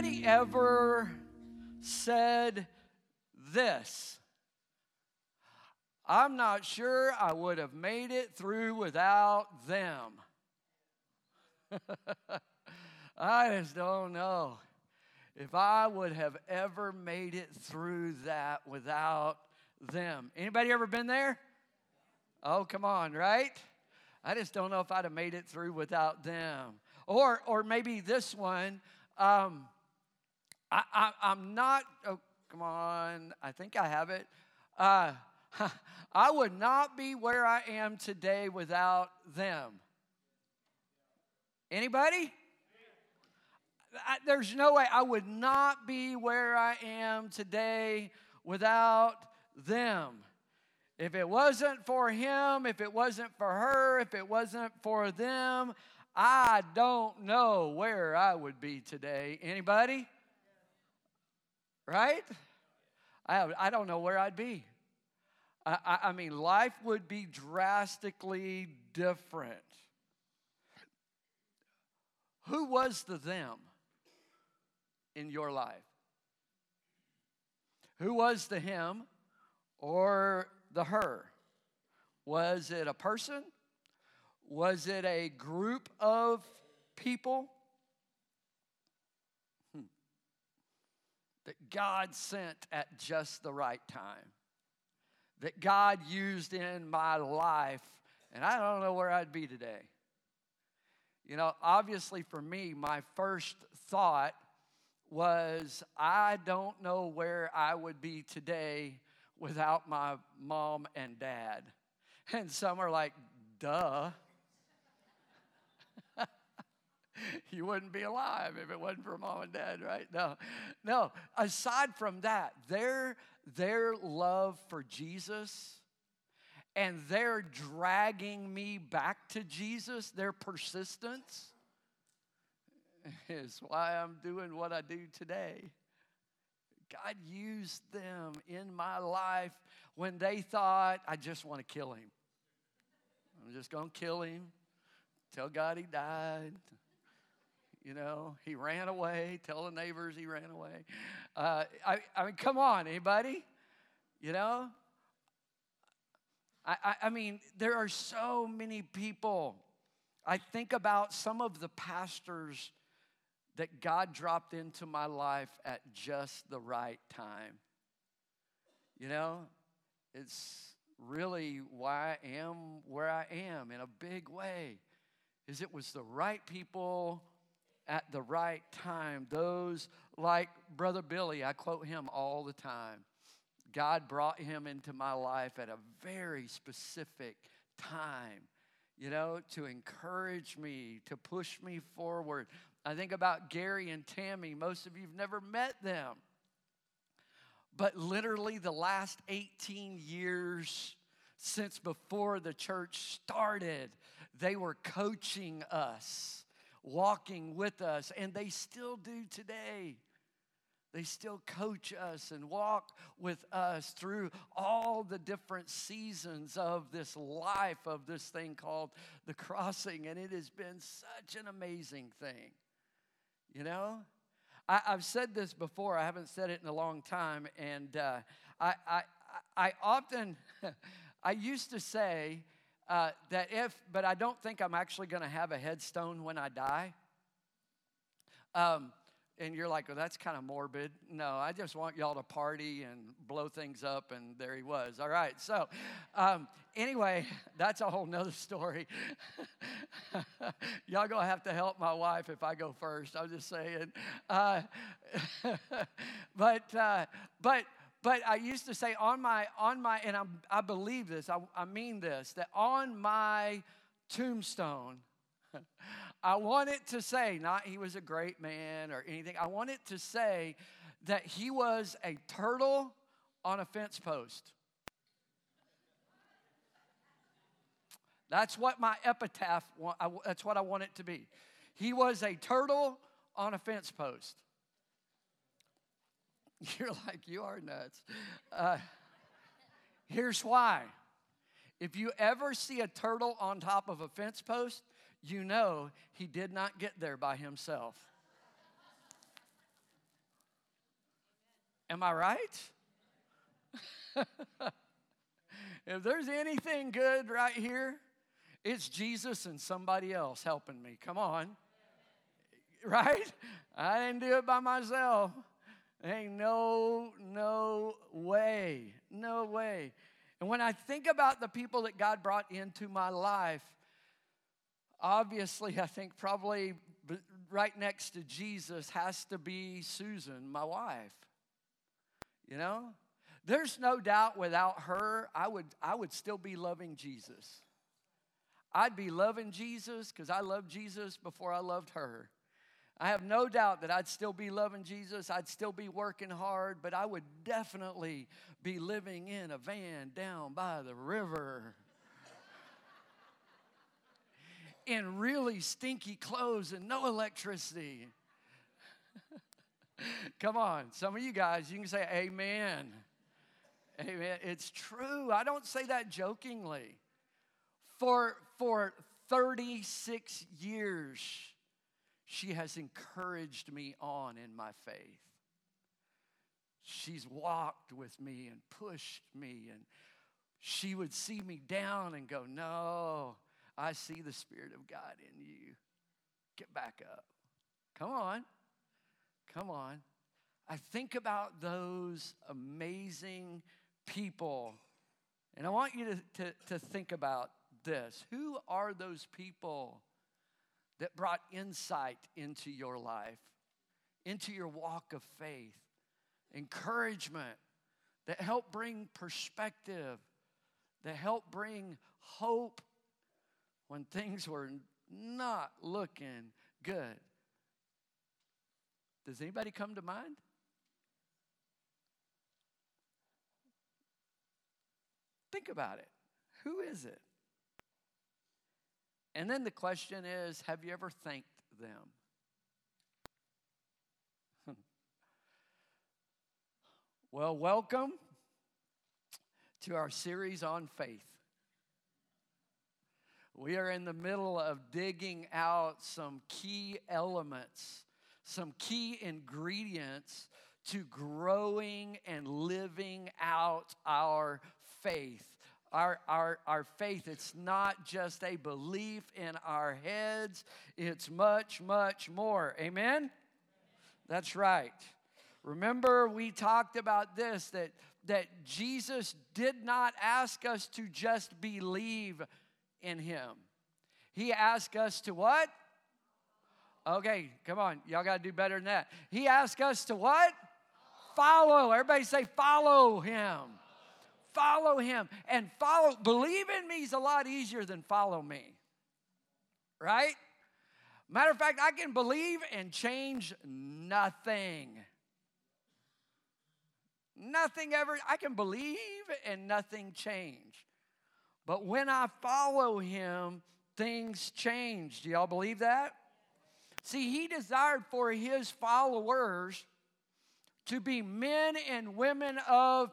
Anybody ever said this? I'm not sure I would have made it through without them. I just don't know if I would have ever made it through that without them. Anybody ever been there? Oh, come on, right? I just don't know if I'd have made it through without them. Or, or maybe this one. Um, I, I'm not. Oh, come on. I think I have it. Uh, I would not be where I am today without them. Anybody? I, there's no way I would not be where I am today without them. If it wasn't for him, if it wasn't for her, if it wasn't for them, I don't know where I would be today. Anybody? Right? I, I don't know where I'd be. I, I mean, life would be drastically different. Who was the them in your life? Who was the him or the her? Was it a person? Was it a group of people? That God sent at just the right time that God used in my life, and I don't know where I'd be today. You know, obviously for me, my first thought was I don't know where I would be today without my mom and dad. And some are like, duh. you wouldn't be alive if it wasn't for mom and dad, right? No, no. Aside from that, their their love for Jesus and their dragging me back to Jesus, their persistence, is why I'm doing what I do today. God used them in my life when they thought, I just want to kill him. I'm just going to kill him. Tell God he died. You know, he ran away. Tell the neighbors he ran away. Uh, I, I mean, come on, anybody? You know? I, I, I mean, there are so many people. I think about some of the pastors that God dropped into my life at just the right time. You know, it's really why I am where I am in a big way. Is it was the right people at the right time. Those like Brother Billy, I quote him all the time. God brought him into my life at a very specific time, you know, to encourage me, to push me forward. I think about Gary and Tammy. Most of you have never met them. But literally, the last 18 years since before the church started, they were coaching us walking with us, and they still do today. They still coach us and walk with us through all the different seasons of this life, of this thing called the crossing. And it has been such an amazing thing. You know? I, have said this before, I haven't said it in a long time. And uh, I, I, I often, I used to say, uh, that if, but I don't think I'm actually going to have a headstone when I die. Um, and you're like, well, that's kind of morbid. No, I just want y'all to party and blow things up, and there he was. All right, so um, anyway, that's a whole nother story. y'all gonna have to help my wife if I go first. I'm just saying. Uh, but uh, but but I used to say on my, on my, and I'm, I believe this, I, I mean this, that on my tombstone, I want it to say, not he was a great man or anything, I want it to say that he was a turtle on a fence post. That's what my epitaph, that's what I want it to be. He was a turtle on a fence post. You're like, you are nuts. Uh, here's why. If you ever see a turtle on top of a fence post, you know he did not get there by himself. Am I right? if there's anything good right here, it's Jesus and somebody else helping me. Come on. Right? I didn't do it by myself. Ain't no, no way. No way. And when I think about the people that God brought into my life, obviously, I think probably right next to Jesus has to be Susan, my wife. You know? There's no doubt without her, I would, I would still be loving Jesus. I'd be loving Jesus because I loved Jesus before I loved her. I have no doubt that I'd still be loving Jesus. I'd still be working hard, but I would definitely be living in a van down by the river in really stinky clothes and no electricity. Come on, some of you guys, you can say amen. Amen. It's true. I don't say that jokingly. For, for 36 years, she has encouraged me on in my faith. She's walked with me and pushed me, and she would see me down and go, No, I see the Spirit of God in you. Get back up. Come on. Come on. I think about those amazing people, and I want you to, to, to think about this. Who are those people that brought insight into your life, into your walk of faith, encouragement, that helped bring perspective, that helped bring hope when things were not looking good. Does anybody come to mind? Think about it. Who is it? And then the question is have you ever thanked them? well, welcome to our series on faith. We are in the middle of digging out some key elements, some key ingredients to growing and living out our faith our, our, our faith. It's not just a belief in our heads, it's much, much more. Amen? That's right. Remember, we talked about this that, that Jesus did not ask us to just believe in Him. He asked us to what? Okay, come on. Y'all got to do better than that. He asked us to what? Follow. Everybody say, follow Him follow him. And follow, believe in me is a lot easier than follow me. Right? Matter of fact, I can believe and change nothing. Nothing ever, I can believe and nothing change. But when I follow him, things change. Do y'all believe that? See, he desired for his followers to be men and women of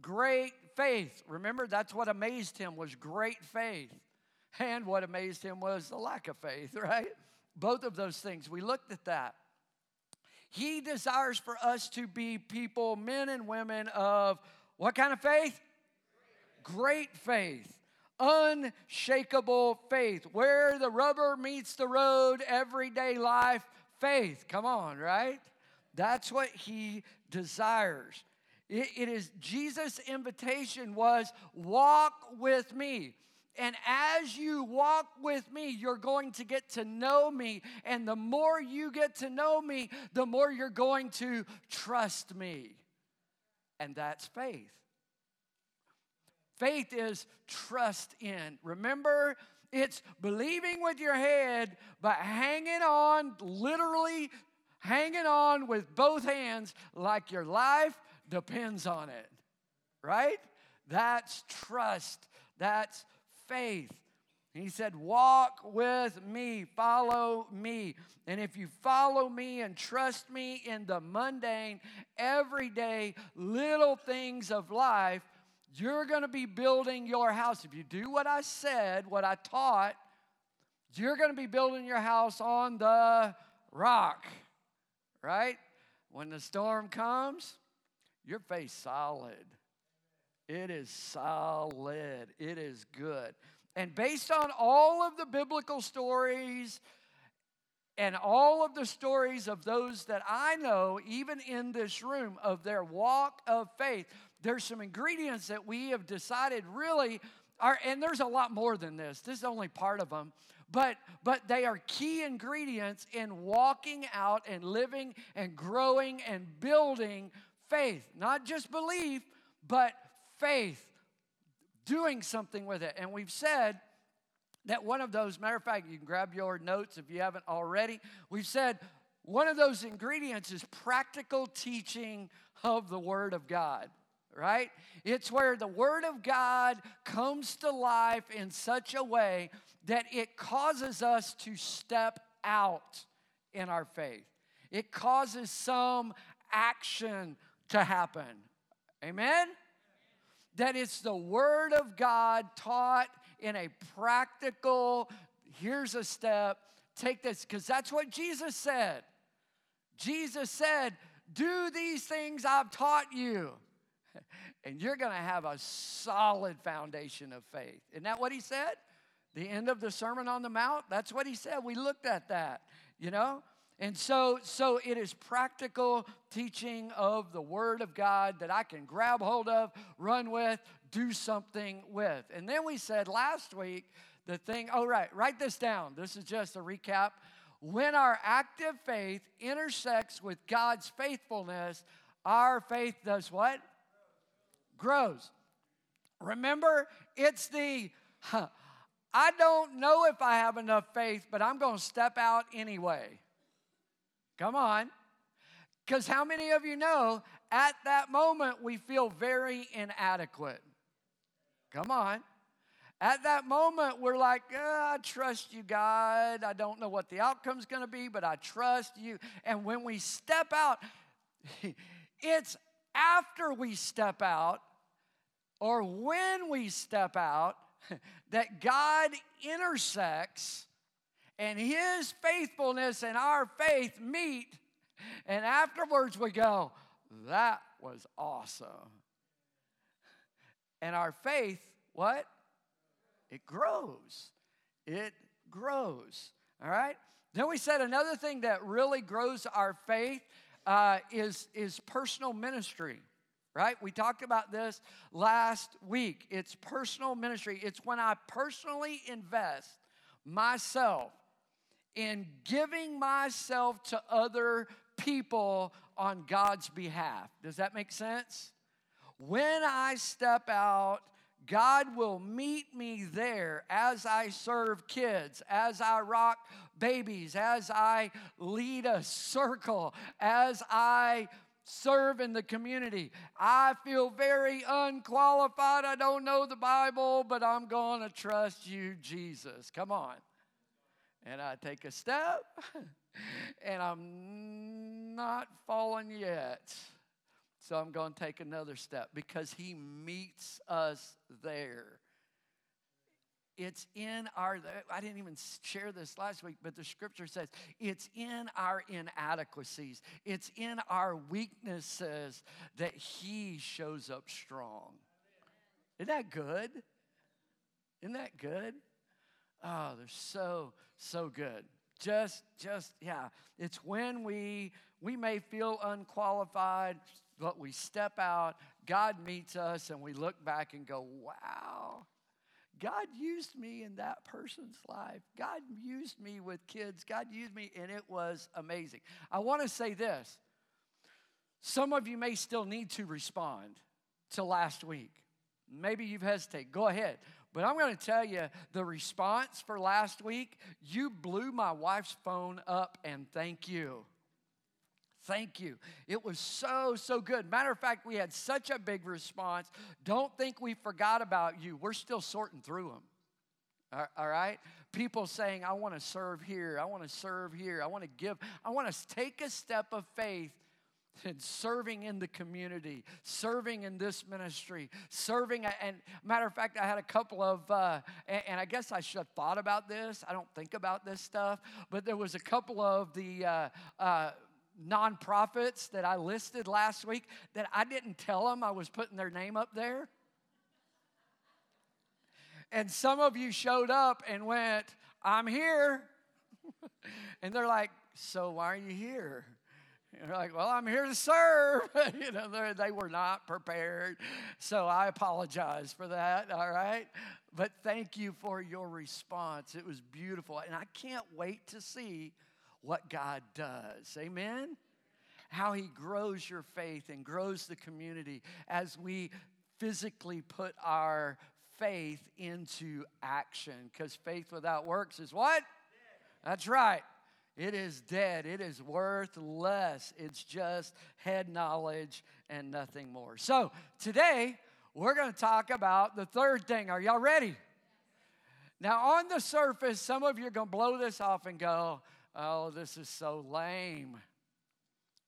great faith. Remember, that's what amazed him was great faith. And what amazed him was the lack of faith, right? Both of those things. We looked at that. He desires for us to be people, men and women of what kind of faith? Great faith. Unshakable faith. Where the rubber meets the road, everyday life faith. Come on, right? That's what he desires. It, it is Jesus' invitation was walk with me. And as you walk with me, you're going to get to know me. And the more you get to know me, the more you're going to trust me. And that's faith. Faith is trust in. Remember, it's believing with your head, but hanging on, literally hanging on with both hands like your life depends on it, right? That's trust, that's faith. He said, Walk with me, follow me. And if you follow me and trust me in the mundane, everyday little things of life, you're going to be building your house. If you do what I said, what I taught, you're going to be building your house on the rock, right? When the storm comes, Your faith solid. It is solid. It is good. And based on all of the biblical stories and all of the stories of those that I know, even in this room, of their walk of faith, there's some ingredients that we have decided really are, and there's a lot more than this. This is only part of them. But, but they are key ingredients in walking out and living and growing and building faith. Not just belief, but faith, doing something with it. And we've said that one of those, matter of fact, you can grab your notes if you haven't already. We've said one of those ingredients is practical teaching of the Word of God right? It's where the Word of God comes to life in such a way that it causes us to step out in our faith. It causes some action to happen. Amen? That it's the Word of God taught in a practical, here's a step, take this, because that's what Jesus said. Jesus said, Do these things I've taught you and you're going to have a solid foundation of faith. Isn't that what he said? The end of the Sermon on the Mount? That's what he said. We looked at that, you know? And so, so it is practical teaching of the Word of God that I can grab hold of, run with, do something with. And then we said last week the thing, oh, right, write this down. This is just a recap. When our active faith intersects with God's faithfulness, our faith does what? grows. Remember, it's the, huh, I don't know if I have enough faith, but I'm going to step out anyway. Come on. Because how many of you know at that moment we feel very inadequate? Come on. At that moment, we're like, oh, I trust you, God. I don't know what the outcome's going to be, but I trust you. And when we step out, it's after we step out or when we step out that God intersects and His faithfulness and our faith meet, and afterwards we go, that was awesome. And our faith, what? It grows. It grows. All right? Then we said another thing that really grows our faith uh, is, is personal ministry right? We talked about this last week. It's personal ministry, it's when I personally invest myself in giving myself to other people on God's behalf. Does that make sense? When I step out, God will meet me there as I serve kids, as I rock babies, as I lead a circle, as I serve in the community. I feel very unqualified. I don't know the Bible, but I'm going to trust you, Jesus. Come on. And I take a step, and I'm not falling yet. So I'm going to take another step because he meets us there. It's in our, I didn't even share this last week, but the scripture says it's in our inadequacies, it's in our weaknesses that He shows up strong. Isn't that good? Isn't that good? Oh, they're so, so good. Just, just, yeah. It's when we we may feel unqualified, but we step out, God meets us, and we look back and go, wow God used me in that person's life. God used me with kids. God used me, and it was amazing. I want to say this some of you may still need to respond to last week. Maybe you've hesitated. Go ahead. But I'm going to tell you the response for last week, you blew my wife's phone up, and thank you. Thank you. It was so, so good. Matter of fact, we had such a big response. Don't think we forgot about you. We're still sorting through them. All right? People saying, I want to serve here. I want to serve here. I want to give. I want to take a step of faith in serving in the community, serving in this ministry, serving. And matter of fact, I had a couple of, uh, and, and, I guess I should have thought about this. I don't think about this stuff, but there was a couple of the, uh, uh, nonprofits that I listed last week that I didn't tell them I was putting their name up there? And some of you showed up and went, I'm here. and they're like, So why are you here? They're like, Well, I'm here to serve. you know, they were not prepared. So I apologize for that, all right? But thank you for your response. It was beautiful. And I can't wait to see what God does. Amen? How He grows your faith and grows the community as we physically put our faith into action. Because faith without works is what? That's right. It is dead. It is worthless. It's just head knowledge and nothing more. So today, we're going to talk about the third thing. Are y'all ready? Now, on the surface, some of you are going to blow this off and go, oh, this is so lame.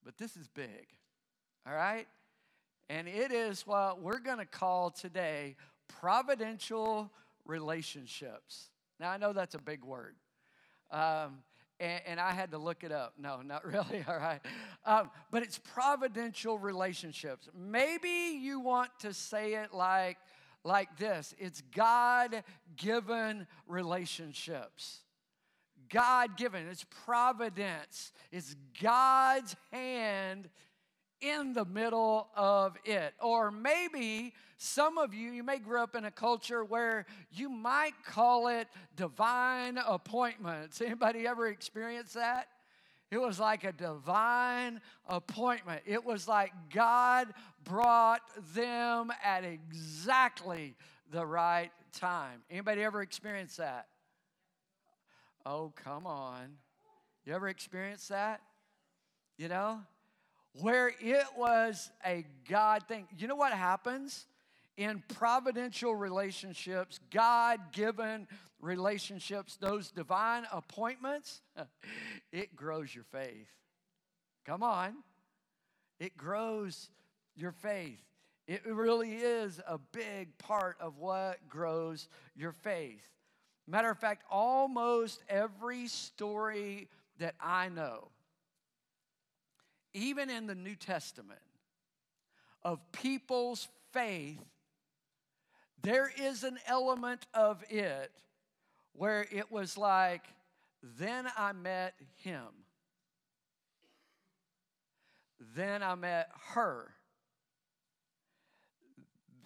But this is big, all right? And it is what we're going to call today providential relationships. Now, I know that's a big word. Um, and, and, I had to look it up. No, not really. All right. Um, but it's providential relationships. Maybe you want to say it like, like this it's God given relationships. God given, it's providence, it's God's hand in the middle of it. Or maybe some of you, you may grow up in a culture where you might call it divine appointments. Anybody ever experienced that? It was like a divine appointment. It was like God brought them at exactly the right time. Anybody ever experienced that? Oh, come on. You ever experienced that? You know? Where it was a God thing. You know what happens? In providential relationships, God given relationships, those divine appointments, it grows your faith. Come on. It grows your faith. It really is a big part of what grows your faith. Matter of fact, almost every story that I know, even in the New Testament, of people's faith, there is an element of it where it was like, then I met him. Then I met her.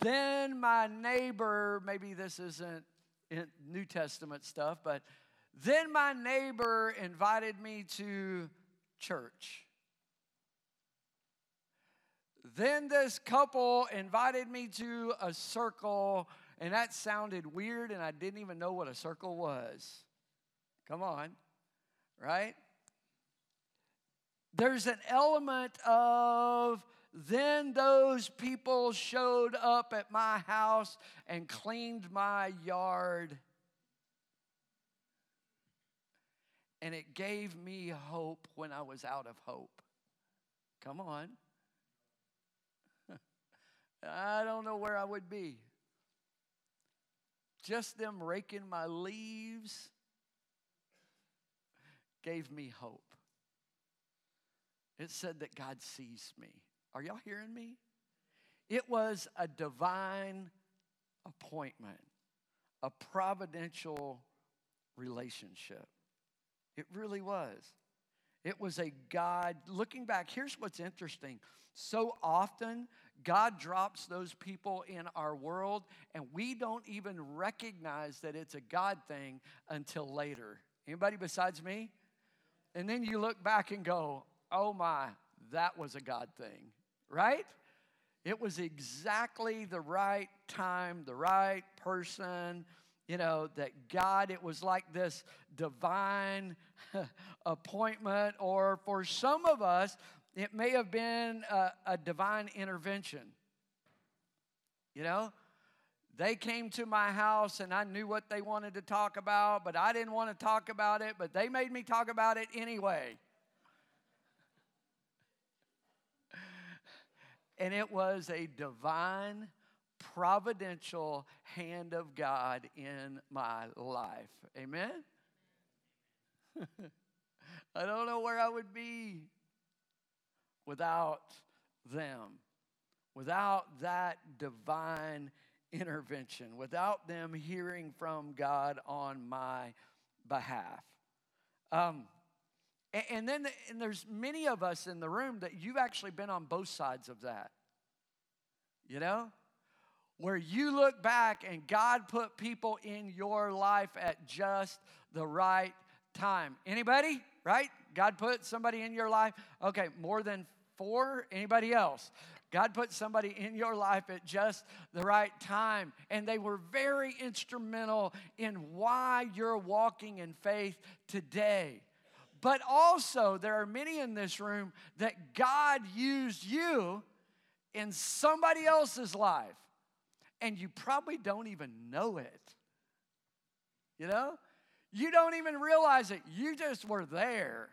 Then my neighbor, maybe this isn't New Testament stuff, but then my neighbor invited me to church. Then this couple invited me to a circle, and that sounded weird, and I didn't even know what a circle was. Come on, right? There's an element of then those people showed up at my house and cleaned my yard. And it gave me hope when I was out of hope. Come on. I don't know where I would be. Just them raking my leaves gave me hope. It said that God sees me. Are y'all hearing me? It was a divine appointment, a providential relationship. It really was. It was a God, looking back, here's what's interesting. So often, God drops those people in our world, and we don't even recognize that it's a God thing until later. Anybody besides me? And then you look back and go, oh my, that was a God thing, right? It was exactly the right time, the right person, you know, that God, it was like this divine appointment, or for some of us, it may have been a, a divine intervention. You know, they came to my house and I knew what they wanted to talk about, but I didn't want to talk about it, but they made me talk about it anyway. and it was a divine, providential hand of God in my life. Amen? I don't know where I would be without them, without that divine intervention, without them hearing from God on my behalf. Um, and, and then and there's many of us in the room that you've actually been on both sides of that. You know? Where you look back and God put people in your life at just the right time. Anybody? Right? God put somebody in your life. Okay, more than four? Anybody else? God put somebody in your life at just the right time, and they were very instrumental in why you're walking in faith today. But also, there are many in this room that God used you in somebody else's life, and you probably don't even know it. You know? You don't even realize it. You just were there.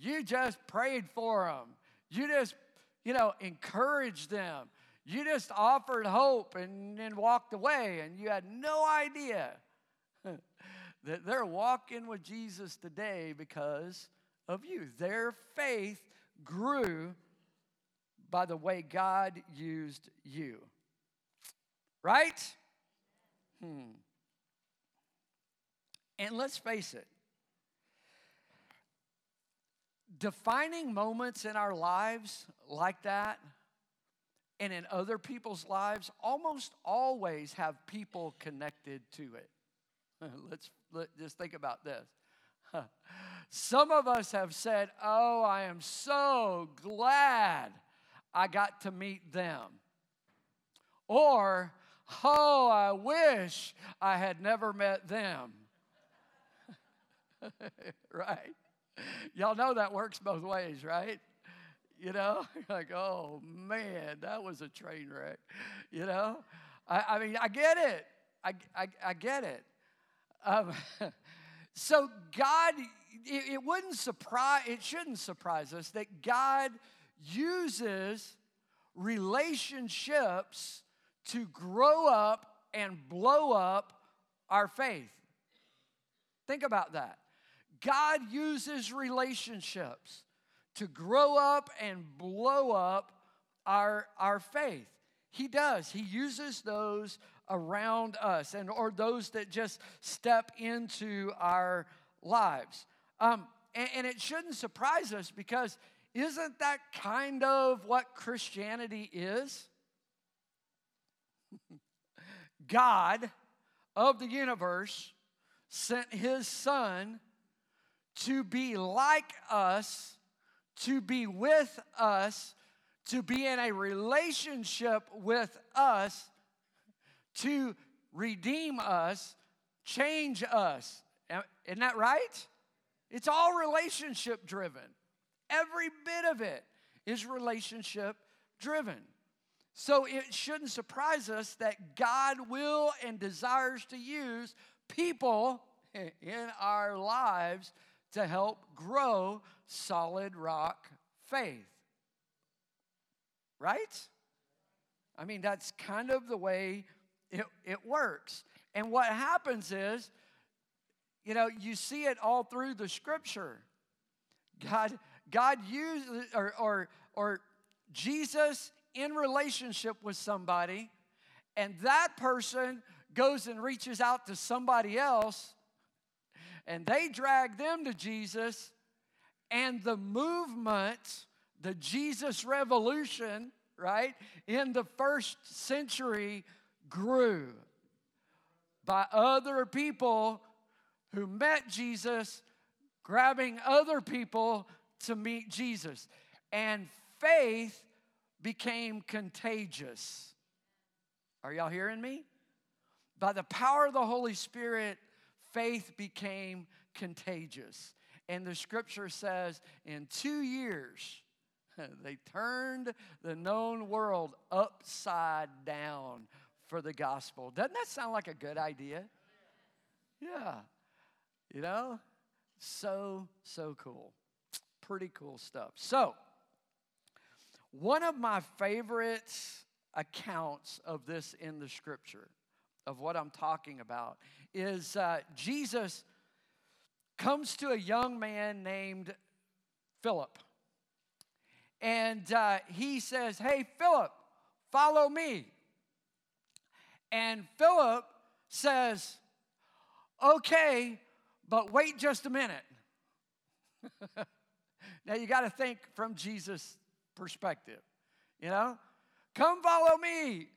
You just prayed for them. You just, you know, encouraged them. You just offered hope and then walked away, and you had no idea that they're walking with Jesus today because of you. Their faith grew by the way God used you. Right? Hmm. And let's face it, defining moments in our lives like that and in other people's lives almost always have people connected to it. Let's let, just think about this. Some of us have said, Oh, I am so glad I got to meet them. Or, Oh, I wish I had never met them. right? Y'all know that works both ways, right? You know, like, oh man, that was a train wreck. You know, I, I mean, I get it. I, I, I get it. Um, so God, it, it wouldn't surprise, it shouldn't surprise us that God uses relationships to grow up and blow up our faith. Think about that. God uses relationships to grow up and blow up our, our faith. He does. He uses those around us and or those that just step into our lives. Um, and, and it shouldn't surprise us because isn't that kind of what Christianity is? God of the universe sent his son to be like us, to be with us, to be in a relationship with us, to redeem us, change us. Isn't that right? It's all relationship driven. Every bit of it is relationship driven. So it shouldn't surprise us that God will and desires to use people in our lives to help grow solid rock faith. Right? I mean, that's kind of the way it, it works. And what happens is, you know, you see it all through the scripture. God, God uses, or, or, or Jesus in relationship with somebody, and that person goes and reaches out to somebody else, and they dragged them to Jesus, and the movement, the Jesus revolution, right, in the first century grew by other people who met Jesus, grabbing other people to meet Jesus. And faith became contagious. Are y'all hearing me? By the power of the Holy Spirit, faith became contagious. And the scripture says in two years, they turned the known world upside down for the gospel. Doesn't that sound like a good idea? Yeah. You know? So, so cool. Pretty cool stuff. So, one of my favorite accounts of this in the scripture, of what I'm talking about, is uh, Jesus comes to a young man named Philip. and uh, he says, Hey, Philip, follow me. And Philip says, Okay, but wait just a minute. now you got to think from Jesus' perspective, you know? Come follow me.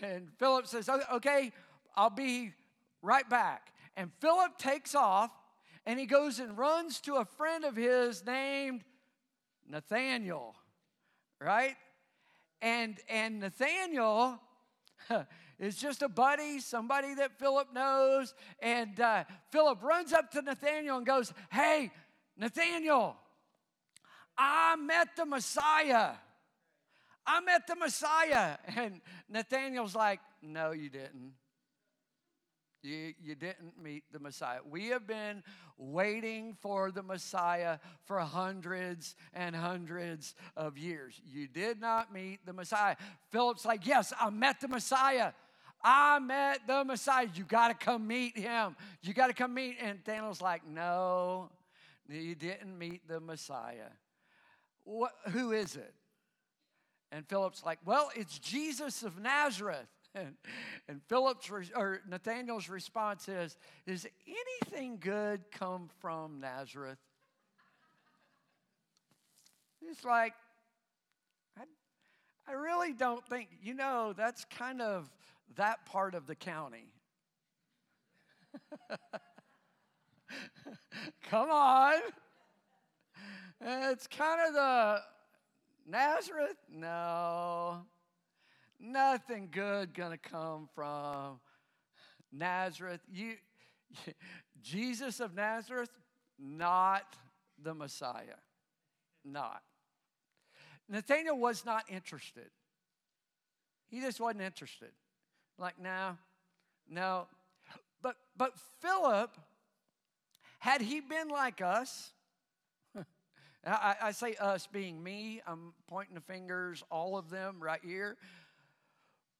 And Philip says, Okay, I'll be right back. And Philip takes off and he goes and runs to a friend of his named Nathaniel, right? And and Nathaniel is just a buddy, somebody that Philip knows. And uh, Philip runs up to Nathaniel and goes, Hey, Nathaniel, I met the Messiah. I met the Messiah. And Nathaniel's like, No, you didn't. You, you didn't meet the Messiah. We have been waiting for the Messiah for hundreds and hundreds of years. You did not meet the Messiah. Philip's like, Yes, I met the Messiah. I met the Messiah. You got to come meet him. You got to come meet. And Daniel's like, No, you didn't meet the Messiah. What, who is it? And Philip's like, Well, it's Jesus of Nazareth. And, and Philip's or Nathaniel's response is, "Does anything good come from Nazareth?" It's like, I, I really don't think. You know, that's kind of that part of the county. Come on. It's kind of the Nazareth? No. Nothing good gonna come from Nazareth. You, Jesus of Nazareth, not the Messiah. Not. Nathaniel was not interested. He just wasn't interested. Like, no, no. But but Philip, had he been like us, I, I say us being me, I'm pointing the fingers, all of them right here.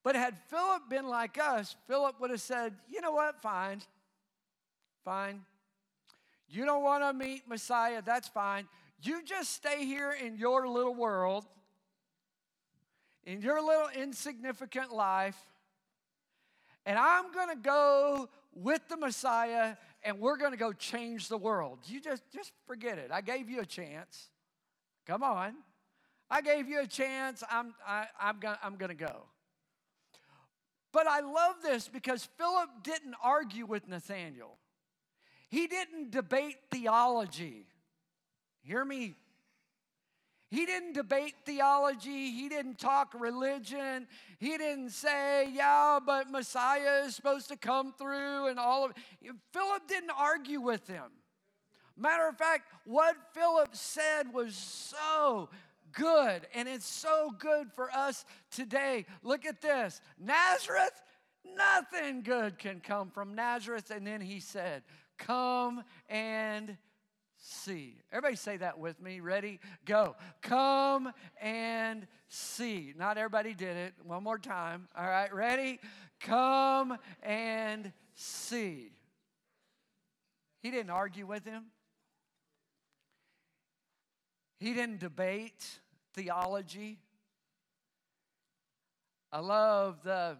But had Philip been like us, Philip would have said, you know what, fine, fine. You don't want to meet Messiah, that's fine. You just stay here in your little world, in your little insignificant life, and I'm going to go with the Messiah and we're going to go change the world. You just just forget it. I gave you a chance. Come on. I gave you a chance. I'm I, I'm going I'm going to go. But I love this because Philip didn't argue with Nathaniel. He didn't debate theology. Hear me he didn't debate theology. He didn't talk religion. He didn't say, yeah, but Messiah is supposed to come through and all of it. Philip didn't argue with him. Matter of fact, what Philip said was so good, and it's so good for us today. Look at this Nazareth, nothing good can come from Nazareth. And then he said, Come and see. Everybody say that with me. Ready? Go. Come and see. Not everybody did it. One more time. All right, ready? Come and see. He didn't argue with him. He didn't debate theology. I love the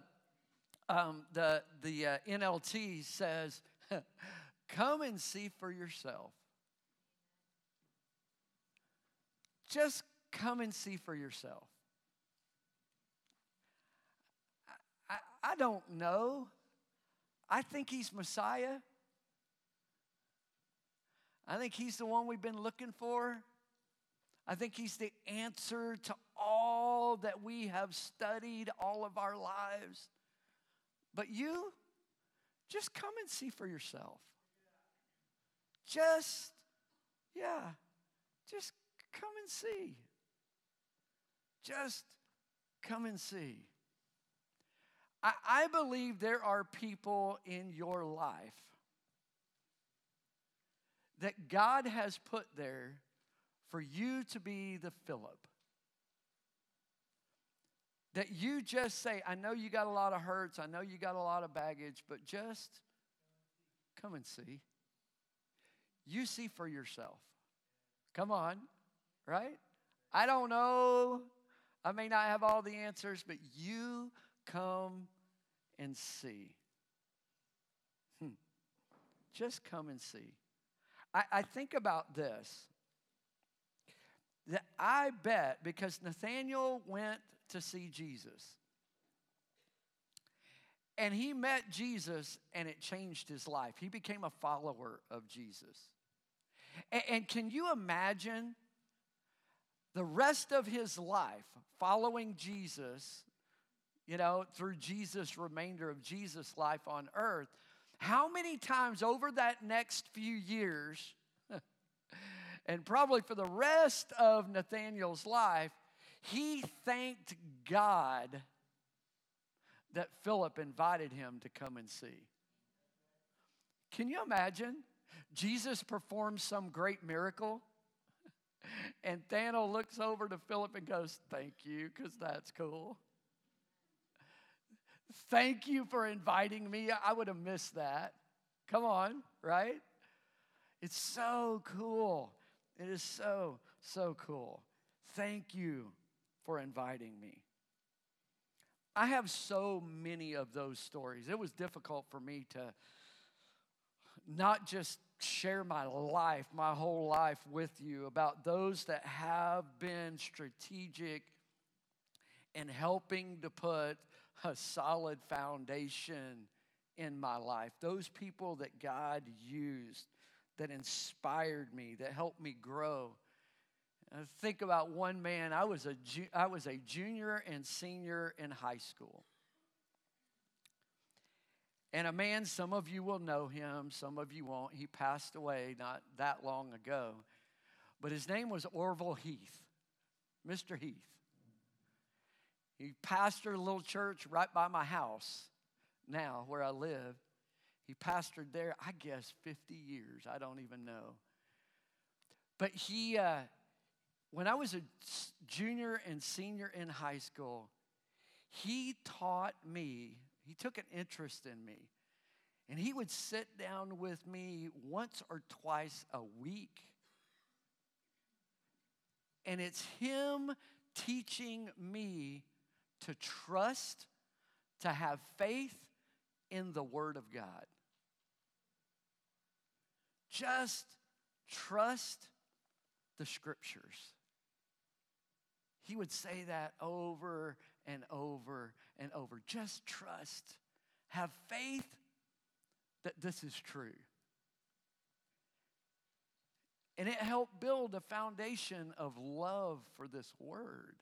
um, the the uh, NLT says, "Come and see for yourself." Just come and see for yourself. I, I don't know. I think he's Messiah. I think he's the one we've been looking for. I think he's the answer to all that we have studied all of our lives. But you, just come and see for yourself. Just, yeah, just Come and see. Just come and see. I, I believe there are people in your life that God has put there for you to be the Philip. That you just say, I know you got a lot of hurts, I know you got a lot of baggage, but just come and see. You see for yourself. Come on right? I don't know. I may not have all the answers, but you come and see. Hmm. Just come and see. I, I think about this that I bet because Nathaniel went to see Jesus. And he met Jesus and it changed his life. He became a follower of Jesus. And, and, can you imagine the rest of his life following Jesus, you know, through Jesus' remainder of Jesus' life on earth? How many times over that next few years, and probably for the rest of Nathaniel's life, he thanked God that Philip invited him to come and see. Can you imagine? Jesus performs some great miracle, and Nathaniel looks over to Philip and goes, Thank you, because that's cool. Thank you for inviting me. I would have missed that. Come on, right? It's so cool. It is so, so cool. Thank you for inviting me. I have so many of those stories. It was difficult for me to not just share my life, my whole life with you about those that have been strategic in helping to put a solid foundation in my life. Those people that God used, that inspired me, that helped me grow. I think about one man, I was, a, I was a junior and senior in high school. And a man, some of you will know him, some of you won't. He passed away not that long ago. But his name was Orville Heath, Mr. Heath. He pastored a little church right by my house now, where I live. He pastored there, I guess, 50 years. I don't even know. But he, uh, when I was a junior and senior in high school, he taught me, he took an interest in me. And he would sit down with me once or twice a week. And it's him teaching me to trust, to have faith in the Word of God. Just trust the Scriptures. He would say that over and over and over. Just trust. Have faith that this is true. And it helped build a foundation of love for this word.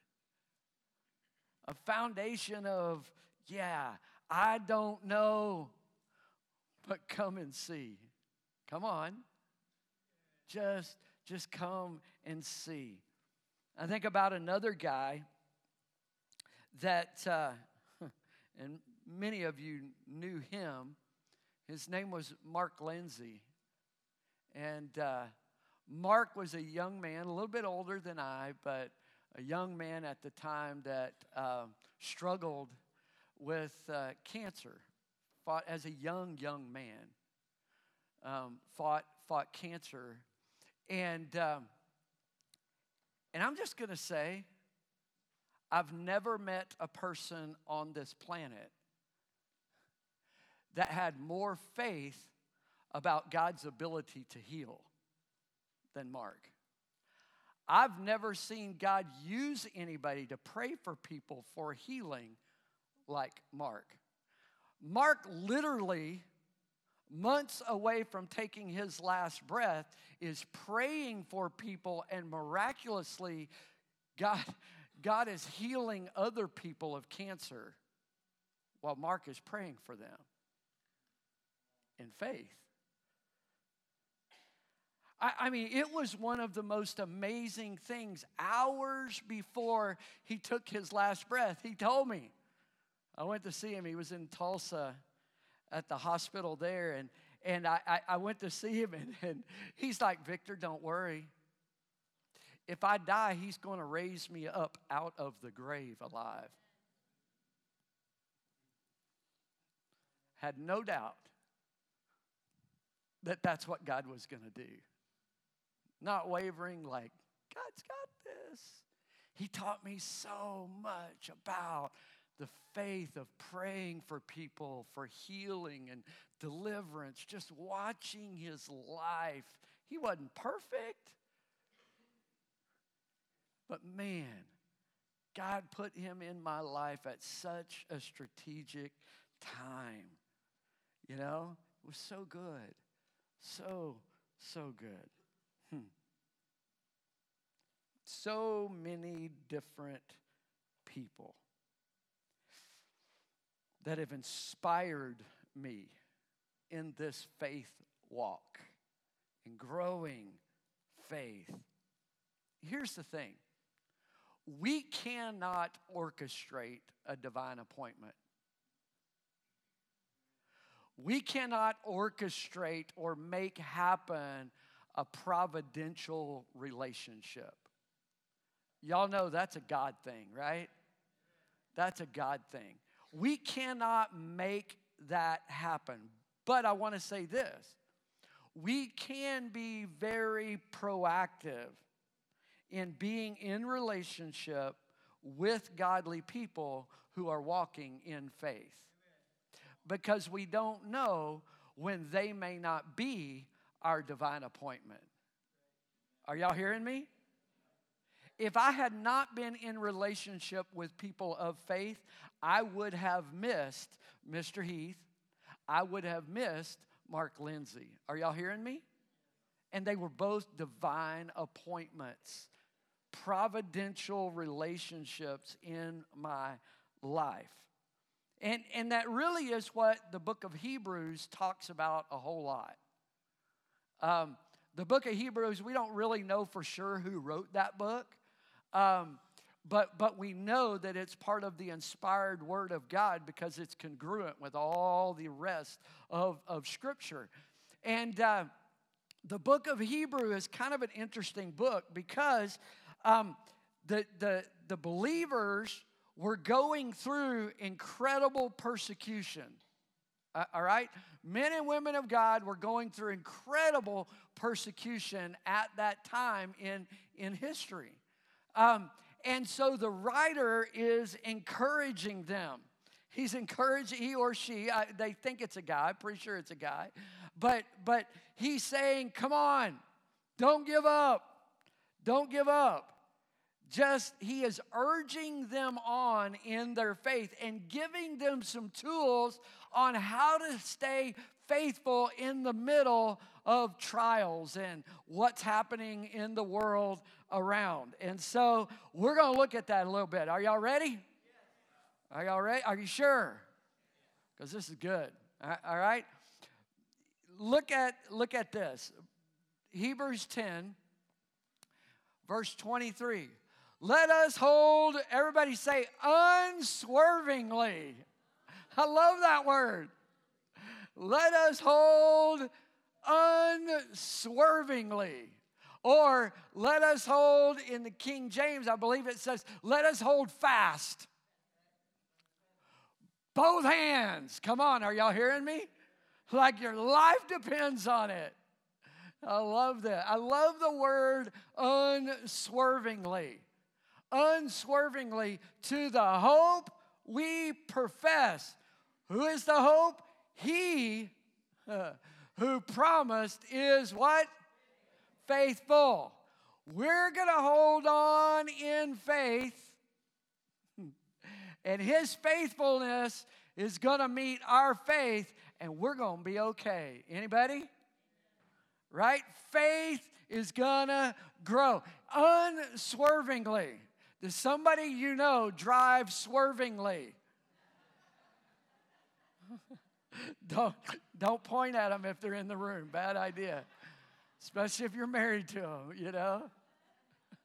A foundation of, yeah, I don't know, but come and see. Come on. Just just come and see. I think about another guy that, uh, and many of you knew him. His name was Mark Lindsay. And uh, Mark was a young man, a little bit older than I, but a young man at the time that uh, struggled with uh, cancer, fought as a young, young man, um, fought, fought cancer. And um, and I'm just to say, I've never met a person on this planet that had more faith about God's ability to heal than Mark. I've never seen God use anybody to pray for people for healing like Mark. Mark literally months away from taking his last breath, is praying for people, and miraculously, God, God is healing other people of cancer while Mark is praying for them in faith. I, I mean, it was one of the most amazing things. Hours before he took his last breath, he told me. I went to see him. He was in Tulsa at the hospital there, and and I, I, I went to see him, and, and he's like, Victor, don't worry. If I die, he's going to raise me up out of the grave alive. Had no doubt that that's what God was going to do. Not wavering, like, God's got this. He taught me so much about the faith of praying for people for healing and deliverance, just watching his life. He wasn't perfect, but man, God put him in my life at such a strategic time. You know, it was so good. So, so good. Hmm. So many different people that have inspired me in this faith walk and growing faith. Here's the thing we cannot orchestrate a divine appointment. We cannot orchestrate or make happen a providential relationship. Y'all know that's a God thing, right? That's a God thing. We cannot make that happen. But I want to say this we can be very proactive in being in relationship with godly people who are walking in faith. Because we don't know when they may not be our divine appointment. Are y'all hearing me? If I had not been in relationship with people of faith, I would have missed Mr. Heath. I would have missed Mark Lindsay. Are y'all hearing me? And they were both divine appointments, providential relationships in my life. And, and that really is what the book of Hebrews talks about a whole lot. Um, the book of Hebrews, we don't really know for sure who wrote that book, um, but, but we know that it's part of the inspired word of God because it's congruent with all the rest of, of Scripture. And uh, the book of Hebrew is kind of an interesting book because um, the, the, the believers were going through incredible persecution. Uh, all right? Men and women of God were going through incredible persecution at that time in, in history. Um, and so the writer is encouraging them. He's encouraging, he or she, I, they think it's a guy, pretty sure it's a guy, but, but he's saying, come on, don't give up. Don't give up just he is urging them on in their faith and giving them some tools on how to stay faithful in the middle of trials and what's happening in the world around. And so we're going to look at that a little bit. Are y'all ready? Are y'all ready? Are you sure? Because this is good. All right? Look at look at this. Hebrews 10 verse 23. Let us hold, everybody say, unswervingly. I love that word. Let us hold unswervingly. Or let us hold, in the King James, I believe it says, let us hold fast. Both hands. Come on, are y'all hearing me? Like your life depends on it. I love that. I love the word unswervingly unswervingly to the hope we profess. Who is the hope? He uh, who promised is what? Faithful. We're going to hold on in faith, and His faithfulness is going to meet our faith, and we're going to be okay. Anybody? Right? Faith is going to grow unswervingly. Does somebody you know drive swervingly? don't, don't point at them if they're in the room. Bad idea. Especially if you're married to them, you know?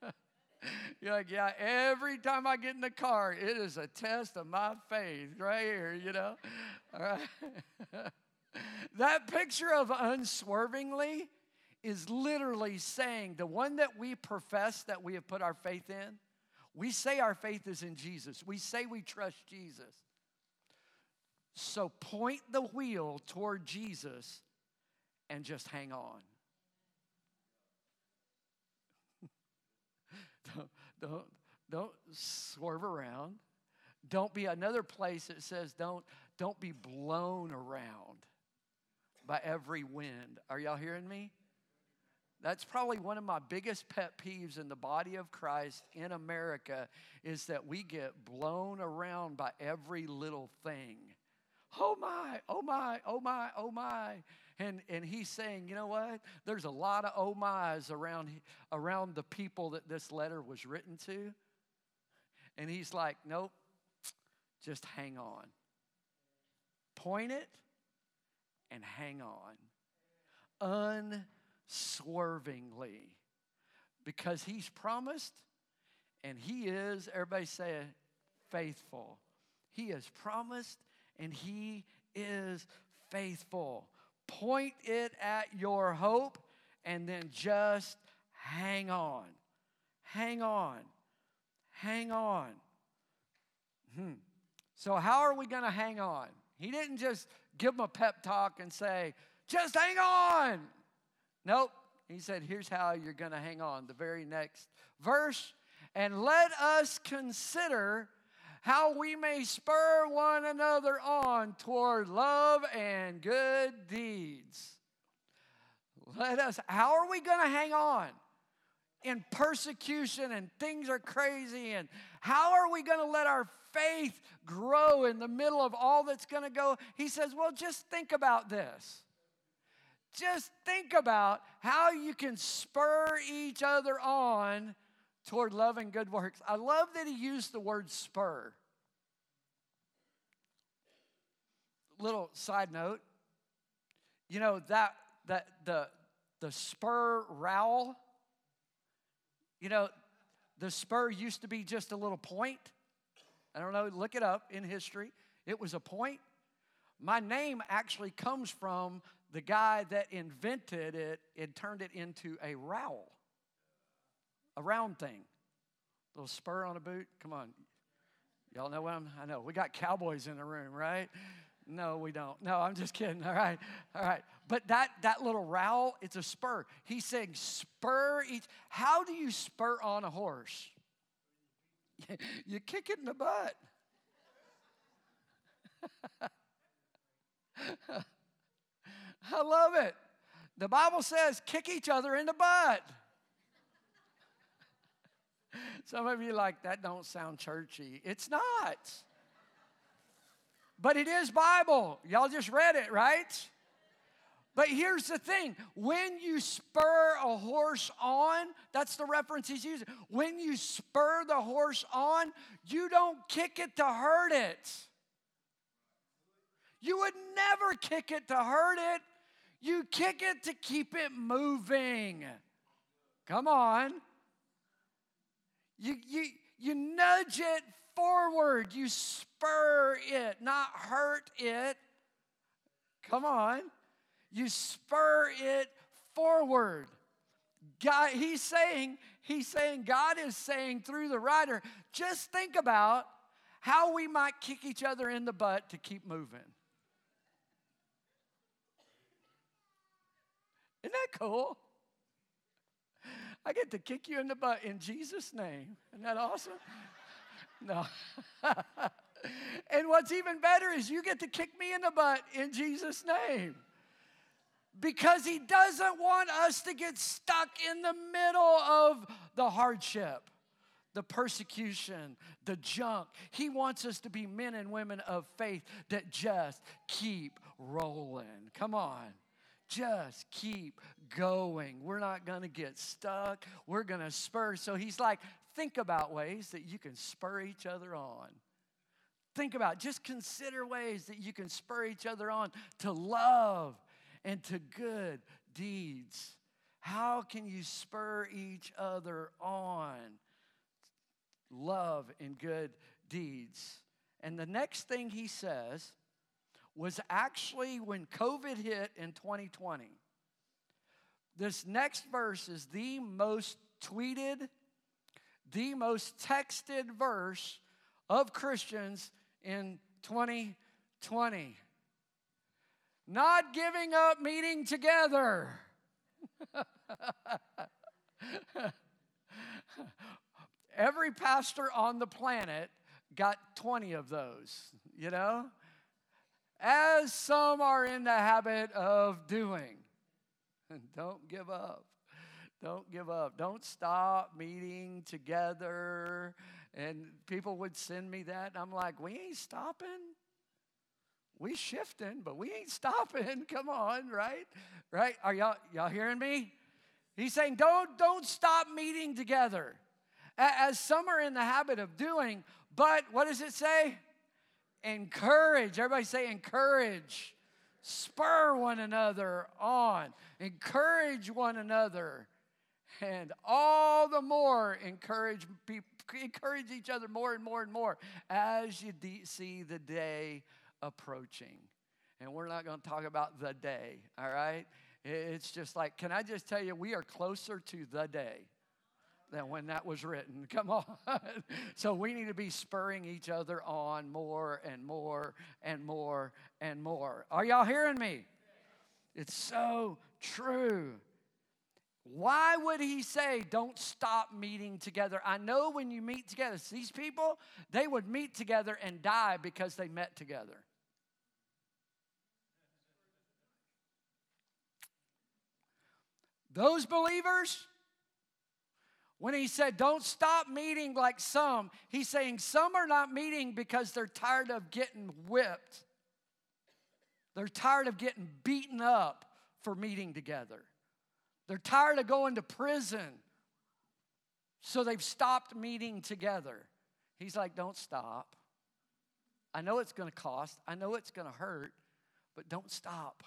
You're like, yeah, every time I get in the car, it is a test of my faith right here, you know? All right. that picture of unswervingly is literally saying the one that we profess that we have put our faith in we say our faith is in Jesus, we say we trust Jesus. So point the wheel toward Jesus and just hang on. don't, don't, don't swerve around. Don't be another place that says don't don't be blown around by every wind. Are y'all hearing me? That's probably one of my biggest pet peeves in the body of Christ in America is that we get blown around by every little thing. Oh my, oh my, oh my, oh my. And, and he's saying, you know what? There's a lot of oh my's around, around the people that this letter was written to. And he's like, nope, just hang on. Point it and hang on unswervingly because he's promised and he is, everybody say faithful. He has promised and he is faithful. Point it at your hope and then just hang on. Hang on. Hang on. Hmm. So, how are we going to hang on? He didn't just give them a pep talk and say, just hang on. Nope. He said, here's how you're going to hang on. The very next verse. And let us consider how we may spur one another on toward love and good deeds. Let us, how are we going to hang on? In persecution and things are crazy, and how are we going to let our faith grow in the middle of all that's going to go? He says, Well, just think about this. Just think about how you can spur each other on toward love and good works. I love that he used the word spur. Little side note, you know that that the the spur rowel, you know, the spur used to be just a little point. I don't know, look it up in history. It was a point. My name actually comes from the guy that invented it and turned it into a rowel, a round thing. A little spur on a boot. Come on. Y'all know what I'm, I know. We got cowboys in the room, right? No, we don't. No, I'm just kidding. All right. All right. But that that little rowel, it's a spur. He's saying spur each. How do you spur on a horse? you kick it in the butt. I love it. The Bible says kick each other in the butt. Some of you like that don't sound churchy. It's not. But it is Bible. Y'all just read it, right? But here's the thing when you spur a horse on, that's the reference he's using. When you spur the horse on, you don't kick it to hurt it. You would never kick it to hurt it, you kick it to keep it moving. Come on. You, you, you nudge it forward, you spur it, not hurt it. Come on you spur it forward. God, he's saying, he's saying, God is saying through the writer, just think about how we might kick each other in the butt to keep moving. Isn't that cool? I get to kick you in the butt in Jesus' name. Isn't that awesome? No. and what's even better is you get to kick me in the butt in Jesus' name because He doesn't want us to get stuck in the middle of the hardship, the persecution, the junk. He wants us to be men and women of faith that just keep rolling. Come on. Just keep going. We're not going to get stuck. We're going to spur. So he's like, think about ways that you can spur each other on. Think about, just consider ways that you can spur each other on to love and to good deeds. How can you spur each other on? Love and good deeds. And the next thing he says was actually when COVID hit in 2020. This next verse is the most tweeted, the most texted verse of Christians in 2020 not giving up meeting together. every pastor on the planet got 20 of those, you know? As some are in the habit of doing. And Don't give up. Don't give up. Don't stop meeting together. And people would send me that. And I'm like, we ain't stopping. We shifting, but we ain't stopping. Come on, right? Right? Are y'all y'all hearing me? He's saying, don't, don't stop meeting together. As some are in the habit of doing, but what does it say? Encourage. Everybody say encourage. Spur one another on. Encourage one another and all the more encourage people, encourage each other more and more and more as you de- see the day approaching. And we're not going to talk about the day, all right? It's just like, can I just tell you, we are closer to the day than when that was written. Come on. so we need to be spurring each other on more and more and more and more. Are y'all hearing me? It's so true. Why would he say, don't stop meeting together? I know when you meet together, these people, they would meet together and die because they met together. Those believers, when he said, don't stop meeting like some, he's saying some are not meeting because they're tired of getting whipped. They're tired of getting beaten up for meeting together. They're tired of going to prison. So they've stopped meeting together. He's like, don't stop. I know it's going to cost, I know it's going to hurt, but don't stop.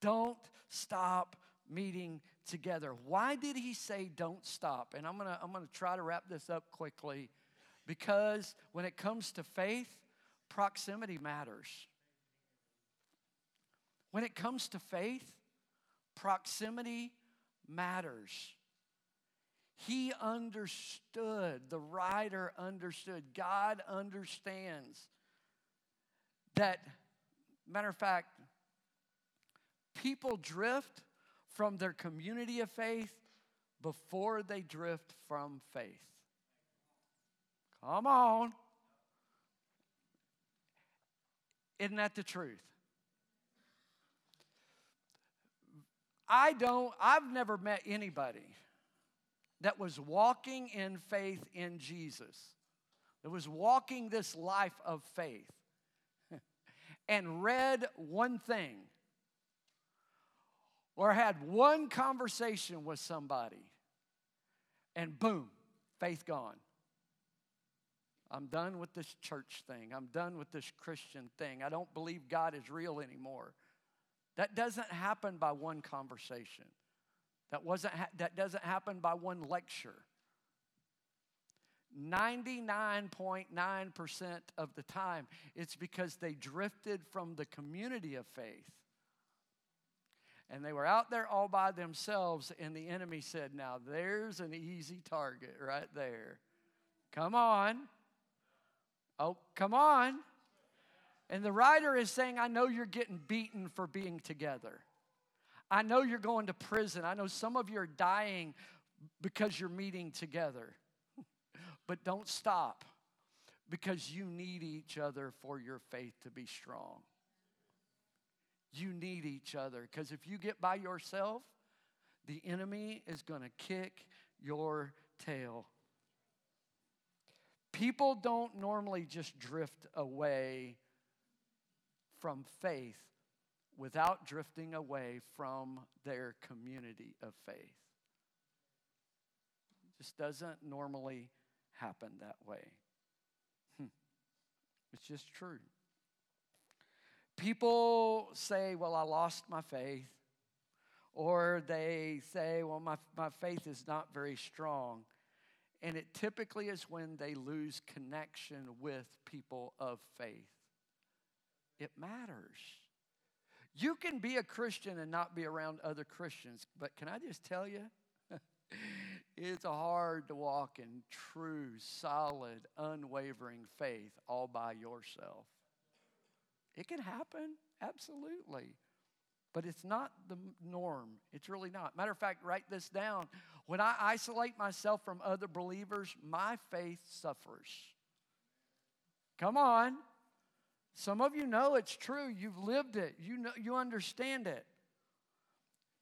Don't stop meeting together. Why did he say don't stop? And I'm to I'm to try to wrap this up quickly because when it comes to faith, proximity matters. When it comes to faith, proximity matters. He understood, the writer understood, God understands that, matter of fact, people drift from their community of faith before they drift from faith. Come on. Isn't that the truth? I don't, I've never met anybody that was walking in faith in Jesus, that was walking this life of faith, and read one thing or had one conversation with somebody, and boom, faith gone. I'm done with this church thing. I'm done with this Christian thing. I don't believe God is real anymore. That doesn't happen by one conversation. That, wasn't ha- that doesn't happen by one lecture. 99.9% of the time, it's because they drifted from the community of faith. And they were out there all by themselves, and the enemy said, Now there's an easy target right there. Come on. Oh, come on. And the writer is saying, I know you're getting beaten for being together. I know you're going to prison. I know some of you are dying because you're meeting together. but don't stop because you need each other for your faith to be strong. You need each other because if you get by yourself, the enemy is going to kick your tail. People don't normally just drift away from faith without drifting away from their community of faith. It just doesn't normally happen that way. Hmm. It's just true. People say, Well, I lost my faith. Or they say, Well, my, my faith is not very strong. And it typically is when they lose connection with people of faith. It matters. You can be a Christian and not be around other Christians, but can I just tell you? it's hard to walk in true, solid, unwavering faith all by yourself. It can happen, absolutely. but it's not the norm. It's really not. Matter of fact, write this down. When I isolate myself from other believers, my faith suffers. Come on. Some of you know it's true. You've lived it. You know you understand it.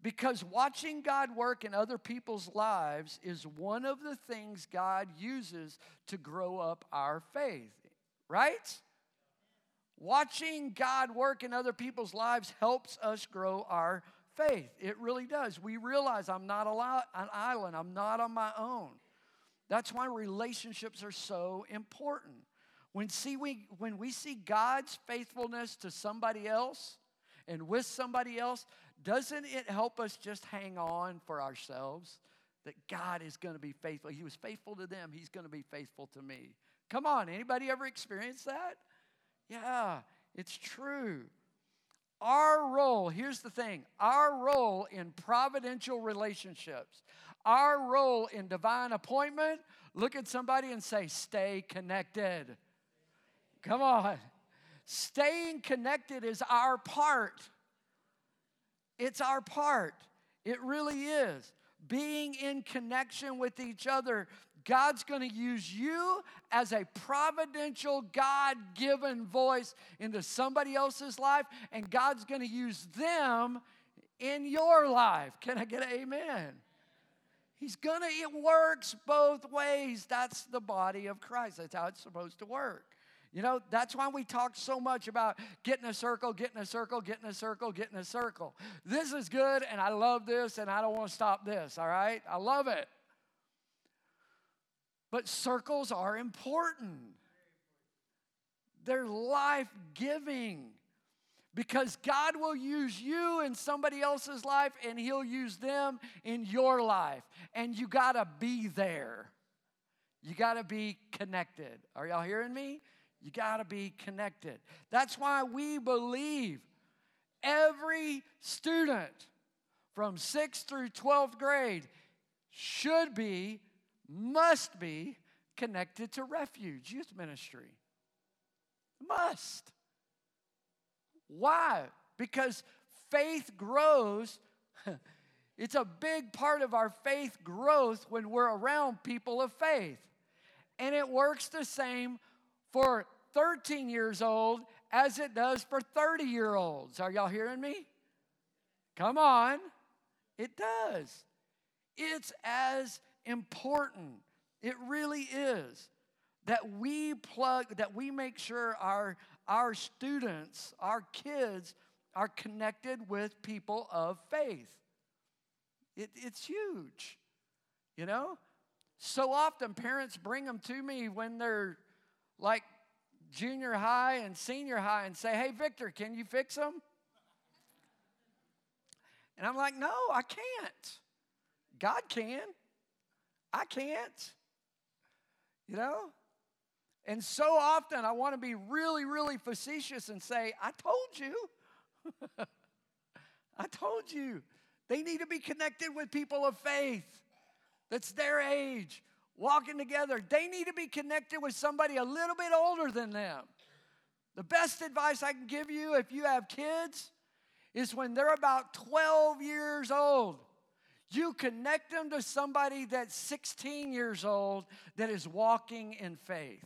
Because watching God work in other people's lives is one of the things God uses to grow up our faith. Right? Watching God work in other people's lives helps us grow our faith. It really does. We realize I'm not an island, I'm not on my own. That's why relationships are so important. When, see we, when we see God's faithfulness to somebody else and with somebody else, doesn't it help us just hang on for ourselves? That God is going to be faithful. He was faithful to them, He's going to be faithful to me. Come on, anybody ever experienced that? Yeah, it's true. Our role, here's the thing our role in providential relationships, our role in divine appointment, look at somebody and say, stay connected. Come on. Staying connected is our part. It's our part. It really is. Being in connection with each other God's going to use you as a providential, God given voice into somebody else's life, and God's going to use them in your life. Can I get an amen? He's going to, it works both ways. That's the body of Christ. That's how it's supposed to work. You know, that's why we talk so much about getting a circle, getting a circle, getting a circle, getting a circle. This is good, and I love this, and I don't want to stop this, all right? I love it. But circles are important, they're life giving because God will use you in somebody else's life and He'll use them in your life. And you got to be there. You got to be connected. Are y'all hearing me? You got to be connected. That's why we believe every student from 6th through 12th grade should be must be connected to refuge youth ministry. Must. Why? Because faith grows. it's a big part of our faith growth when we're around people of faith. And it works the same for 13 years old as it does for 30 year olds. Are y'all hearing me? Come on. It does. It's as important. It really is that we plug, that we make sure our, our students, our kids, are connected with people of faith. It, it's huge, you know? So often parents bring them to me when they're like junior high and senior high and say, Hey, Victor, can you fix them? And I'm like, No, I can't. God can. I can't. You know? And so often I want to be really, really facetious and say, I told you. I told you. They need to be connected with people of faith that's their age, walking together. They need to be connected with somebody a little bit older than them. The best advice I can give you if you have kids is when they're about 12 years old, you connect them to somebody that's 16 years old that is walking in faith.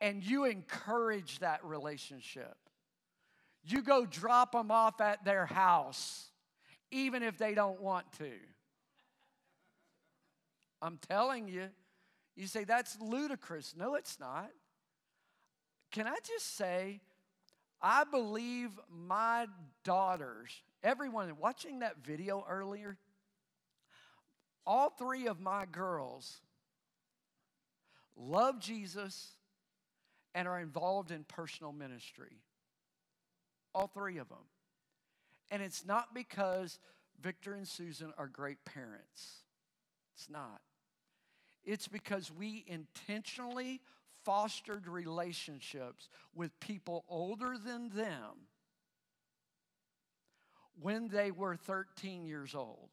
And you encourage that relationship. You go drop them off at their house, even if they don't want to. I'm telling you, you say that's ludicrous. No, it's not. Can I just say, I believe my daughters everyone watching that video earlier, all three of my girls love Jesus and are involved in personal ministry. All three of them. And it's not because Victor and Susan are great parents. It's not. It's because we intentionally fostered relationships with people older than them when they were 13 years old.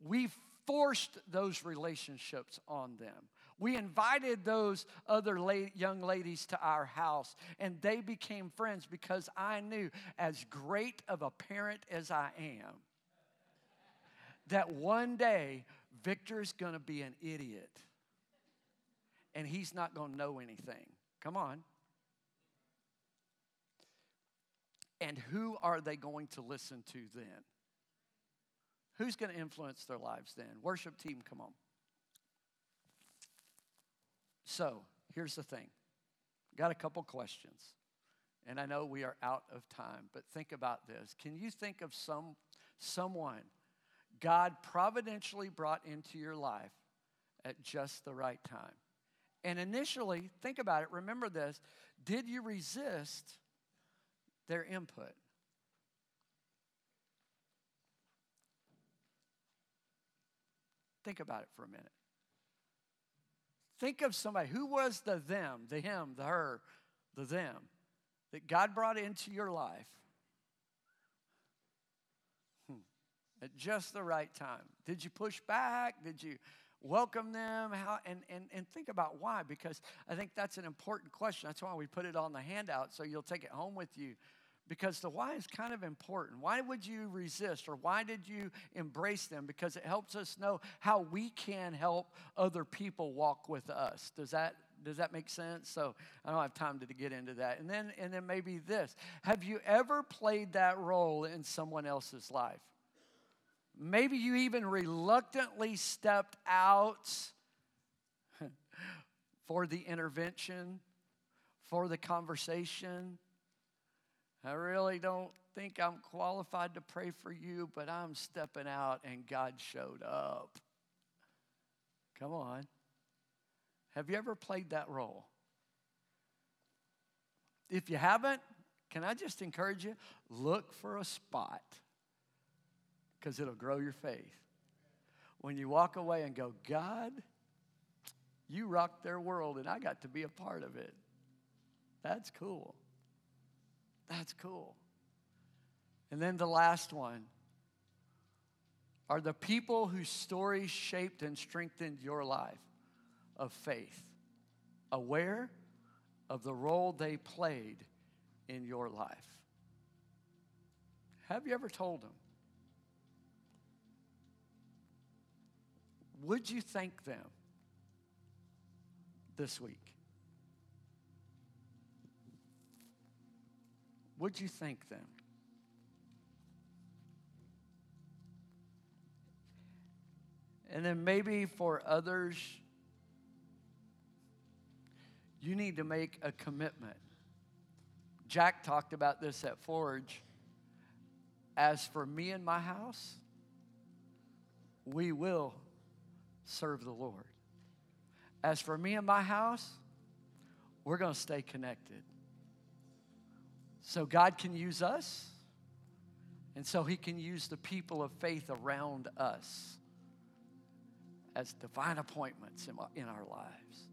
We forced those relationships on them. We invited those other la- young ladies to our house, and they became friends because I knew, as great of a parent as I am, that one day Victor's going to be an idiot and he's not going to know anything. Come on. And who are they going to listen to then? Who's going to influence their lives then? Worship team, come on. So, here's the thing. Got a couple questions. And I know we are out of time, but think about this. Can you think of some someone God providentially brought into your life at just the right time? And initially, think about it, remember this. Did you resist their input? Think about it for a minute. Think of somebody who was the them, the him, the her, the them that God brought into your life hmm. at just the right time. Did you push back? Did you welcome them? How and, and and think about why, because I think that's an important question. That's why we put it on the handout so you'll take it home with you because the why is kind of important. Why would you resist or why did you embrace them? Because it helps us know how we can help other people walk with us. Does that does that make sense? So I don't have time to, to get into that. And then and then maybe this. Have you ever played that role in someone else's life? Maybe you even reluctantly stepped out for the intervention, for the conversation I really don't think I'm qualified to pray for you, but I'm stepping out and God showed up. Come on. Have you ever played that role? If you haven't, can I just encourage you? Look for a spot because it'll grow your faith. When you walk away and go, God, you rocked their world and I got to be a part of it. That's cool. That's cool. And then the last one are the people whose stories shaped and strengthened your life of faith, aware of the role they played in your life. Have you ever told them? Would you thank them this week? Would you thank them? And then maybe for others, you need to make a commitment. Jack talked about this at Forge. As for me and my house, we will serve the Lord. As for me and my house, we're going to stay connected. So God can use us, and so He can use the people of faith around us as divine appointments in our lives.